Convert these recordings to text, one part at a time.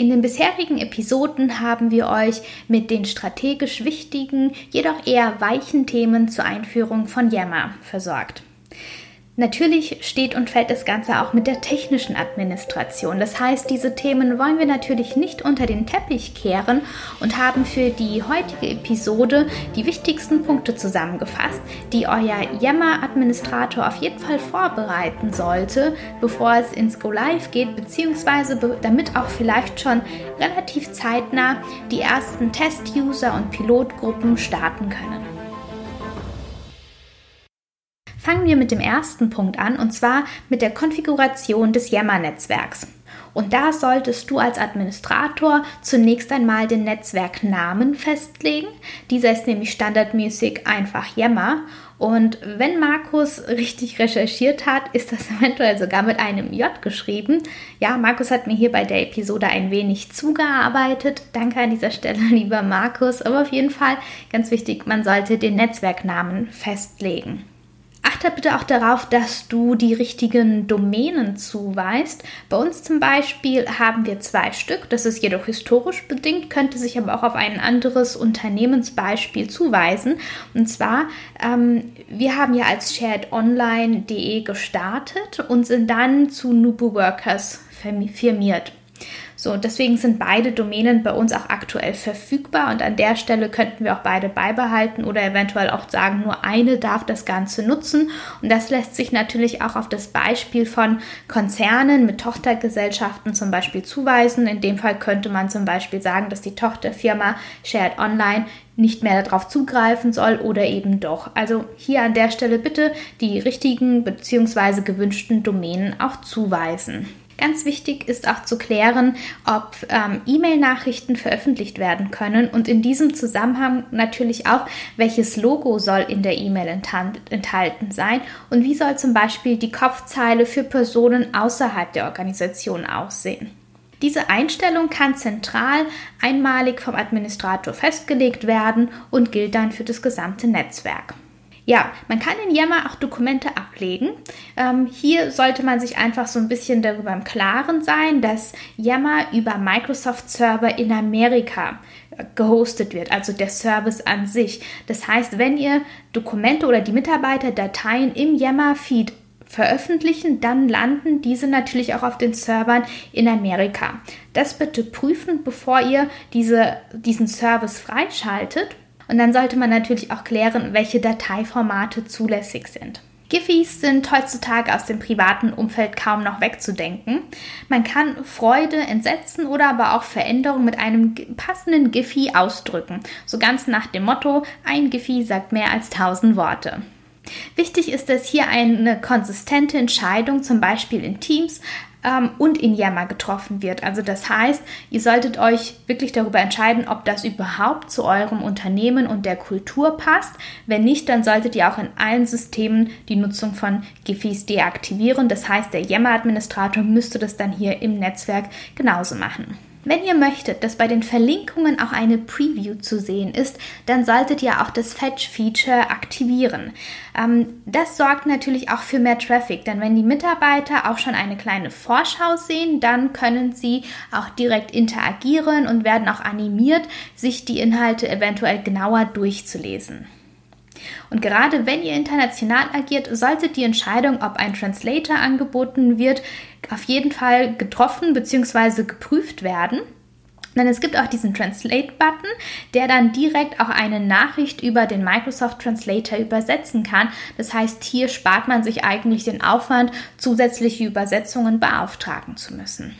In den bisherigen Episoden haben wir euch mit den strategisch wichtigen, jedoch eher weichen Themen zur Einführung von Yammer versorgt. Natürlich steht und fällt das Ganze auch mit der technischen Administration. Das heißt, diese Themen wollen wir natürlich nicht unter den Teppich kehren und haben für die heutige Episode die wichtigsten Punkte zusammengefasst, die euer Yammer-Administrator auf jeden Fall vorbereiten sollte, bevor es ins Go Live geht, beziehungsweise damit auch vielleicht schon relativ zeitnah die ersten Test-User und Pilotgruppen starten können. Fangen wir mit dem ersten Punkt an und zwar mit der Konfiguration des Yammer-Netzwerks. Und da solltest du als Administrator zunächst einmal den Netzwerknamen festlegen. Dieser ist nämlich standardmäßig einfach Yammer. Und wenn Markus richtig recherchiert hat, ist das eventuell sogar mit einem J geschrieben. Ja, Markus hat mir hier bei der Episode ein wenig zugearbeitet. Danke an dieser Stelle, lieber Markus. Aber auf jeden Fall ganz wichtig, man sollte den Netzwerknamen festlegen. Achte bitte auch darauf, dass du die richtigen Domänen zuweist. Bei uns zum Beispiel haben wir zwei Stück. Das ist jedoch historisch bedingt, könnte sich aber auch auf ein anderes Unternehmensbeispiel zuweisen. Und zwar, ähm, wir haben ja als sharedonline.de gestartet und sind dann zu Nubu Workers firmiert. So, deswegen sind beide Domänen bei uns auch aktuell verfügbar und an der Stelle könnten wir auch beide beibehalten oder eventuell auch sagen, nur eine darf das Ganze nutzen. Und das lässt sich natürlich auch auf das Beispiel von Konzernen mit Tochtergesellschaften zum Beispiel zuweisen. In dem Fall könnte man zum Beispiel sagen, dass die Tochterfirma Shared Online nicht mehr darauf zugreifen soll oder eben doch. Also hier an der Stelle bitte die richtigen bzw. gewünschten Domänen auch zuweisen. Ganz wichtig ist auch zu klären, ob ähm, E-Mail-Nachrichten veröffentlicht werden können und in diesem Zusammenhang natürlich auch, welches Logo soll in der E-Mail enthalten sein und wie soll zum Beispiel die Kopfzeile für Personen außerhalb der Organisation aussehen. Diese Einstellung kann zentral einmalig vom Administrator festgelegt werden und gilt dann für das gesamte Netzwerk. Ja, man kann in Yammer auch Dokumente ablegen. Ähm, hier sollte man sich einfach so ein bisschen darüber im Klaren sein, dass Yammer über Microsoft Server in Amerika äh, gehostet wird, also der Service an sich. Das heißt, wenn ihr Dokumente oder die Mitarbeiter Dateien im Yammer-Feed veröffentlichen, dann landen diese natürlich auch auf den Servern in Amerika. Das bitte prüfen, bevor ihr diese, diesen Service freischaltet. Und dann sollte man natürlich auch klären, welche Dateiformate zulässig sind. Giffys sind heutzutage aus dem privaten Umfeld kaum noch wegzudenken. Man kann Freude, Entsetzen oder aber auch Veränderung mit einem passenden Giphy ausdrücken. So ganz nach dem Motto, ein Giphy sagt mehr als tausend Worte. Wichtig ist, dass hier eine konsistente Entscheidung, zum Beispiel in Teams, ähm, und in Yammer getroffen wird. Also das heißt, ihr solltet euch wirklich darüber entscheiden, ob das überhaupt zu eurem Unternehmen und der Kultur passt. Wenn nicht, dann solltet ihr auch in allen Systemen die Nutzung von Gifis deaktivieren. Das heißt, der Yammer-Administrator müsste das dann hier im Netzwerk genauso machen. Wenn ihr möchtet, dass bei den Verlinkungen auch eine Preview zu sehen ist, dann solltet ihr auch das Fetch-Feature aktivieren. Ähm, das sorgt natürlich auch für mehr Traffic, denn wenn die Mitarbeiter auch schon eine kleine Vorschau sehen, dann können sie auch direkt interagieren und werden auch animiert, sich die Inhalte eventuell genauer durchzulesen. Und gerade wenn ihr international agiert, sollte die Entscheidung, ob ein Translator angeboten wird, auf jeden Fall getroffen bzw. geprüft werden. Denn es gibt auch diesen Translate-Button, der dann direkt auch eine Nachricht über den Microsoft Translator übersetzen kann. Das heißt, hier spart man sich eigentlich den Aufwand, zusätzliche Übersetzungen beauftragen zu müssen.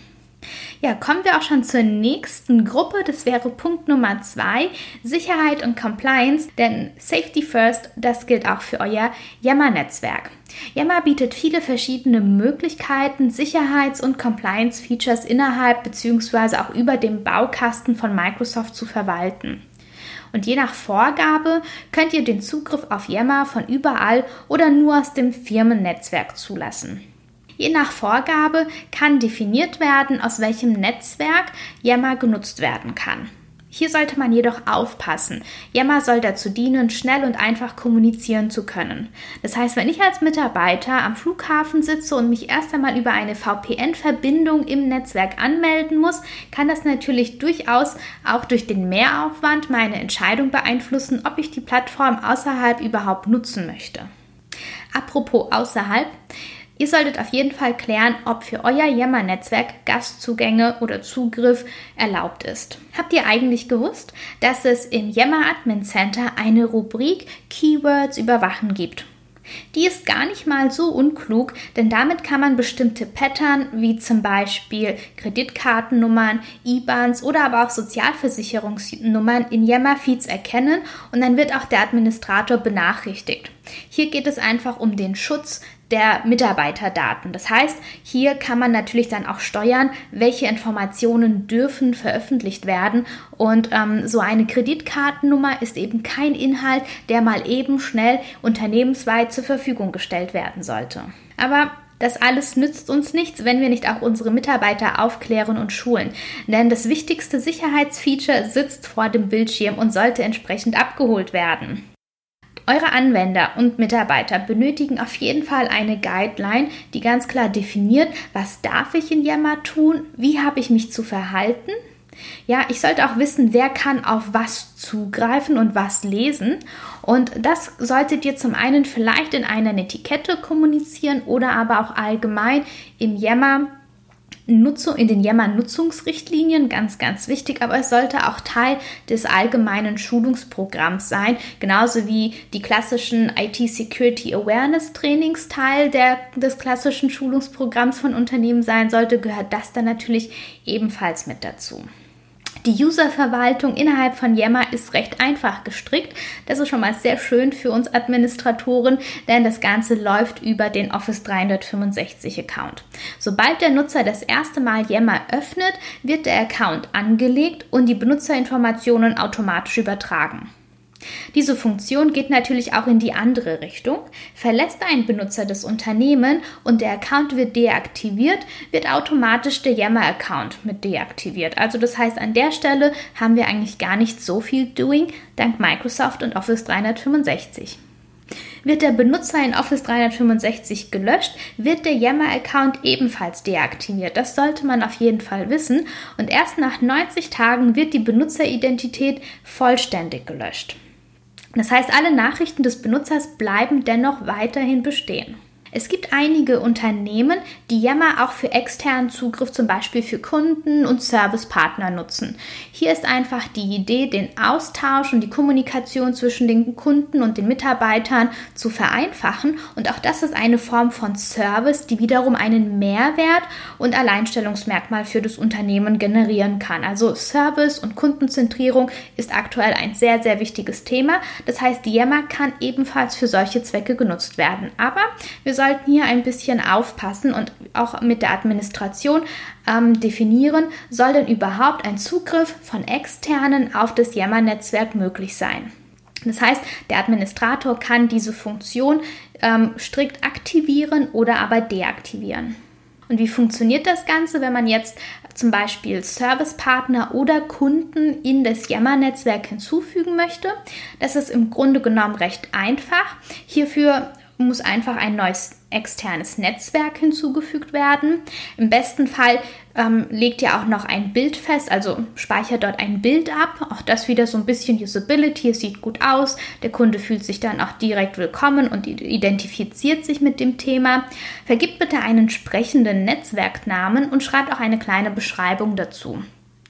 Ja, kommen wir auch schon zur nächsten Gruppe. Das wäre Punkt Nummer zwei, Sicherheit und Compliance. Denn Safety First, das gilt auch für euer Yammer-Netzwerk. Yammer bietet viele verschiedene Möglichkeiten, Sicherheits- und Compliance-Features innerhalb bzw. auch über dem Baukasten von Microsoft zu verwalten. Und je nach Vorgabe könnt ihr den Zugriff auf Yammer von überall oder nur aus dem Firmennetzwerk zulassen. Je nach Vorgabe kann definiert werden, aus welchem Netzwerk Yammer genutzt werden kann. Hier sollte man jedoch aufpassen. Yammer soll dazu dienen, schnell und einfach kommunizieren zu können. Das heißt, wenn ich als Mitarbeiter am Flughafen sitze und mich erst einmal über eine VPN-Verbindung im Netzwerk anmelden muss, kann das natürlich durchaus auch durch den Mehraufwand meine Entscheidung beeinflussen, ob ich die Plattform außerhalb überhaupt nutzen möchte. Apropos außerhalb. Ihr solltet auf jeden Fall klären, ob für euer Yammer-Netzwerk Gastzugänge oder Zugriff erlaubt ist. Habt ihr eigentlich gewusst, dass es im Yammer Admin Center eine Rubrik Keywords überwachen gibt? Die ist gar nicht mal so unklug, denn damit kann man bestimmte Pattern wie zum Beispiel Kreditkartennummern, IBANs oder aber auch Sozialversicherungsnummern in Yammer-Feeds erkennen und dann wird auch der Administrator benachrichtigt. Hier geht es einfach um den Schutz der Mitarbeiterdaten. Das heißt, hier kann man natürlich dann auch steuern, welche Informationen dürfen veröffentlicht werden. Und ähm, so eine Kreditkartennummer ist eben kein Inhalt, der mal eben schnell unternehmensweit zur Verfügung gestellt werden sollte. Aber das alles nützt uns nichts, wenn wir nicht auch unsere Mitarbeiter aufklären und schulen. Denn das wichtigste Sicherheitsfeature sitzt vor dem Bildschirm und sollte entsprechend abgeholt werden. Eure Anwender und Mitarbeiter benötigen auf jeden Fall eine Guideline, die ganz klar definiert, was darf ich in Yammer tun, wie habe ich mich zu verhalten. Ja, ich sollte auch wissen, wer kann auf was zugreifen und was lesen. Und das solltet ihr zum einen vielleicht in einer Etikette kommunizieren oder aber auch allgemein im Yammer Nutzung, in den Yammer-Nutzungsrichtlinien, ganz, ganz wichtig, aber es sollte auch Teil des allgemeinen Schulungsprogramms sein, genauso wie die klassischen IT-Security Awareness Trainings Teil der, des klassischen Schulungsprogramms von Unternehmen sein sollte, gehört das dann natürlich ebenfalls mit dazu. Die Userverwaltung innerhalb von Yammer ist recht einfach gestrickt. Das ist schon mal sehr schön für uns Administratoren, denn das Ganze läuft über den Office 365 Account. Sobald der Nutzer das erste Mal Yammer öffnet, wird der Account angelegt und die Benutzerinformationen automatisch übertragen. Diese Funktion geht natürlich auch in die andere Richtung. Verlässt ein Benutzer das Unternehmen und der Account wird deaktiviert, wird automatisch der Yammer-Account mit deaktiviert. Also das heißt, an der Stelle haben wir eigentlich gar nicht so viel Doing dank Microsoft und Office 365. Wird der Benutzer in Office 365 gelöscht, wird der Yammer-Account ebenfalls deaktiviert. Das sollte man auf jeden Fall wissen. Und erst nach 90 Tagen wird die Benutzeridentität vollständig gelöscht. Das heißt, alle Nachrichten des Benutzers bleiben dennoch weiterhin bestehen. Es gibt einige Unternehmen, die Yammer auch für externen Zugriff, zum Beispiel für Kunden und Servicepartner nutzen. Hier ist einfach die Idee, den Austausch und die Kommunikation zwischen den Kunden und den Mitarbeitern zu vereinfachen. Und auch das ist eine Form von Service, die wiederum einen Mehrwert und Alleinstellungsmerkmal für das Unternehmen generieren kann. Also Service und Kundenzentrierung ist aktuell ein sehr, sehr wichtiges Thema. Das heißt, Yammer kann ebenfalls für solche Zwecke genutzt werden. Aber wir sollten hier ein bisschen aufpassen und auch mit der Administration ähm, definieren, soll denn überhaupt ein Zugriff von externen auf das Yammer-Netzwerk möglich sein. Das heißt, der Administrator kann diese Funktion ähm, strikt aktivieren oder aber deaktivieren. Und wie funktioniert das Ganze, wenn man jetzt zum Beispiel Servicepartner oder Kunden in das Yammer-Netzwerk hinzufügen möchte? Das ist im Grunde genommen recht einfach. Hierfür muss einfach ein neues externes Netzwerk hinzugefügt werden. Im besten Fall ähm, legt ihr auch noch ein Bild fest, also speichert dort ein Bild ab. Auch das wieder so ein bisschen Usability, es sieht gut aus. Der Kunde fühlt sich dann auch direkt willkommen und identifiziert sich mit dem Thema. Vergibt bitte einen entsprechenden Netzwerknamen und schreibt auch eine kleine Beschreibung dazu.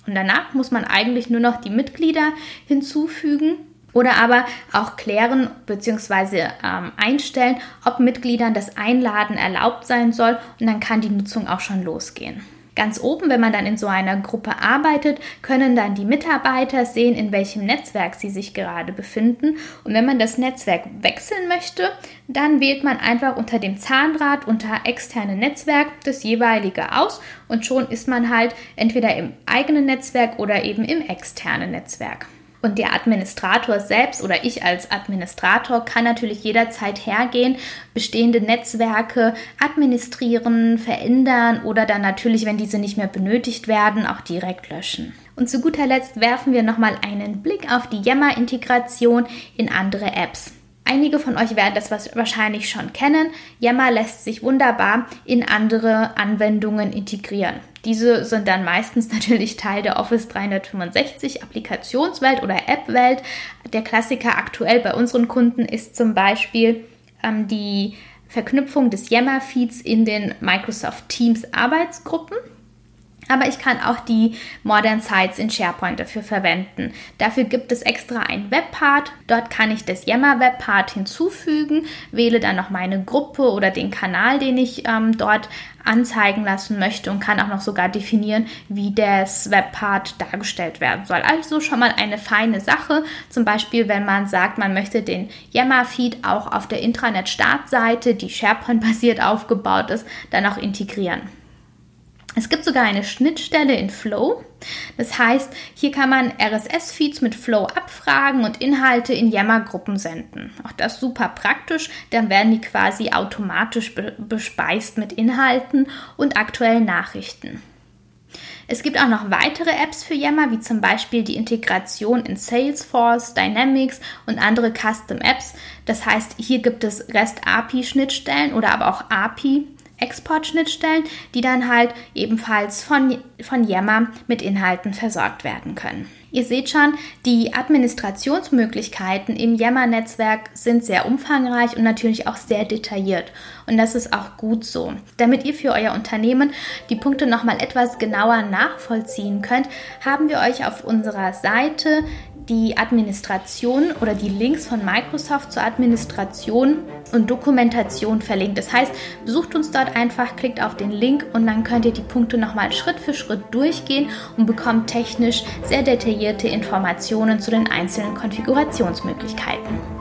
Und danach muss man eigentlich nur noch die Mitglieder hinzufügen oder aber auch klären bzw. Ähm, einstellen, ob Mitgliedern das Einladen erlaubt sein soll und dann kann die Nutzung auch schon losgehen. Ganz oben, wenn man dann in so einer Gruppe arbeitet, können dann die Mitarbeiter sehen, in welchem Netzwerk sie sich gerade befinden. Und wenn man das Netzwerk wechseln möchte, dann wählt man einfach unter dem Zahnrad unter externe Netzwerk das jeweilige aus und schon ist man halt entweder im eigenen Netzwerk oder eben im externen Netzwerk. Und der Administrator selbst oder ich als Administrator kann natürlich jederzeit hergehen, bestehende Netzwerke administrieren, verändern oder dann natürlich, wenn diese nicht mehr benötigt werden, auch direkt löschen. Und zu guter Letzt werfen wir nochmal einen Blick auf die Yammer-Integration in andere Apps. Einige von euch werden das wahrscheinlich schon kennen. Yammer lässt sich wunderbar in andere Anwendungen integrieren. Diese sind dann meistens natürlich Teil der Office 365 Applikationswelt oder App-Welt. Der Klassiker aktuell bei unseren Kunden ist zum Beispiel ähm, die Verknüpfung des Yammer-Feeds in den Microsoft Teams Arbeitsgruppen. Aber ich kann auch die Modern Sites in SharePoint dafür verwenden. Dafür gibt es extra einen Webpart. Dort kann ich das Yammer Webpart hinzufügen, wähle dann noch meine Gruppe oder den Kanal, den ich ähm, dort anzeigen lassen möchte und kann auch noch sogar definieren, wie das Webpart dargestellt werden soll. Also schon mal eine feine Sache. Zum Beispiel, wenn man sagt, man möchte den Yammer-Feed auch auf der Intranet-Startseite, die SharePoint-basiert aufgebaut ist, dann auch integrieren. Es gibt sogar eine Schnittstelle in Flow. Das heißt, hier kann man RSS-Feeds mit Flow abfragen und Inhalte in Yammer-Gruppen senden. Auch das super praktisch, dann werden die quasi automatisch be bespeist mit Inhalten und aktuellen Nachrichten. Es gibt auch noch weitere Apps für Yammer, wie zum Beispiel die Integration in Salesforce, Dynamics und andere Custom Apps. Das heißt, hier gibt es REST-API-Schnittstellen oder aber auch API Exportschnittstellen, die dann halt ebenfalls von, von Yammer mit Inhalten versorgt werden können. Ihr seht schon, die Administrationsmöglichkeiten im Yammer-Netzwerk sind sehr umfangreich und natürlich auch sehr detailliert. Und das ist auch gut so. Damit ihr für euer Unternehmen die Punkte nochmal etwas genauer nachvollziehen könnt, haben wir euch auf unserer Seite die Administration oder die Links von Microsoft zur Administration und Dokumentation verlinkt. Das heißt, besucht uns dort einfach, klickt auf den Link und dann könnt ihr die Punkte nochmal Schritt für Schritt durchgehen und bekommt technisch sehr detaillierte Informationen zu den einzelnen Konfigurationsmöglichkeiten.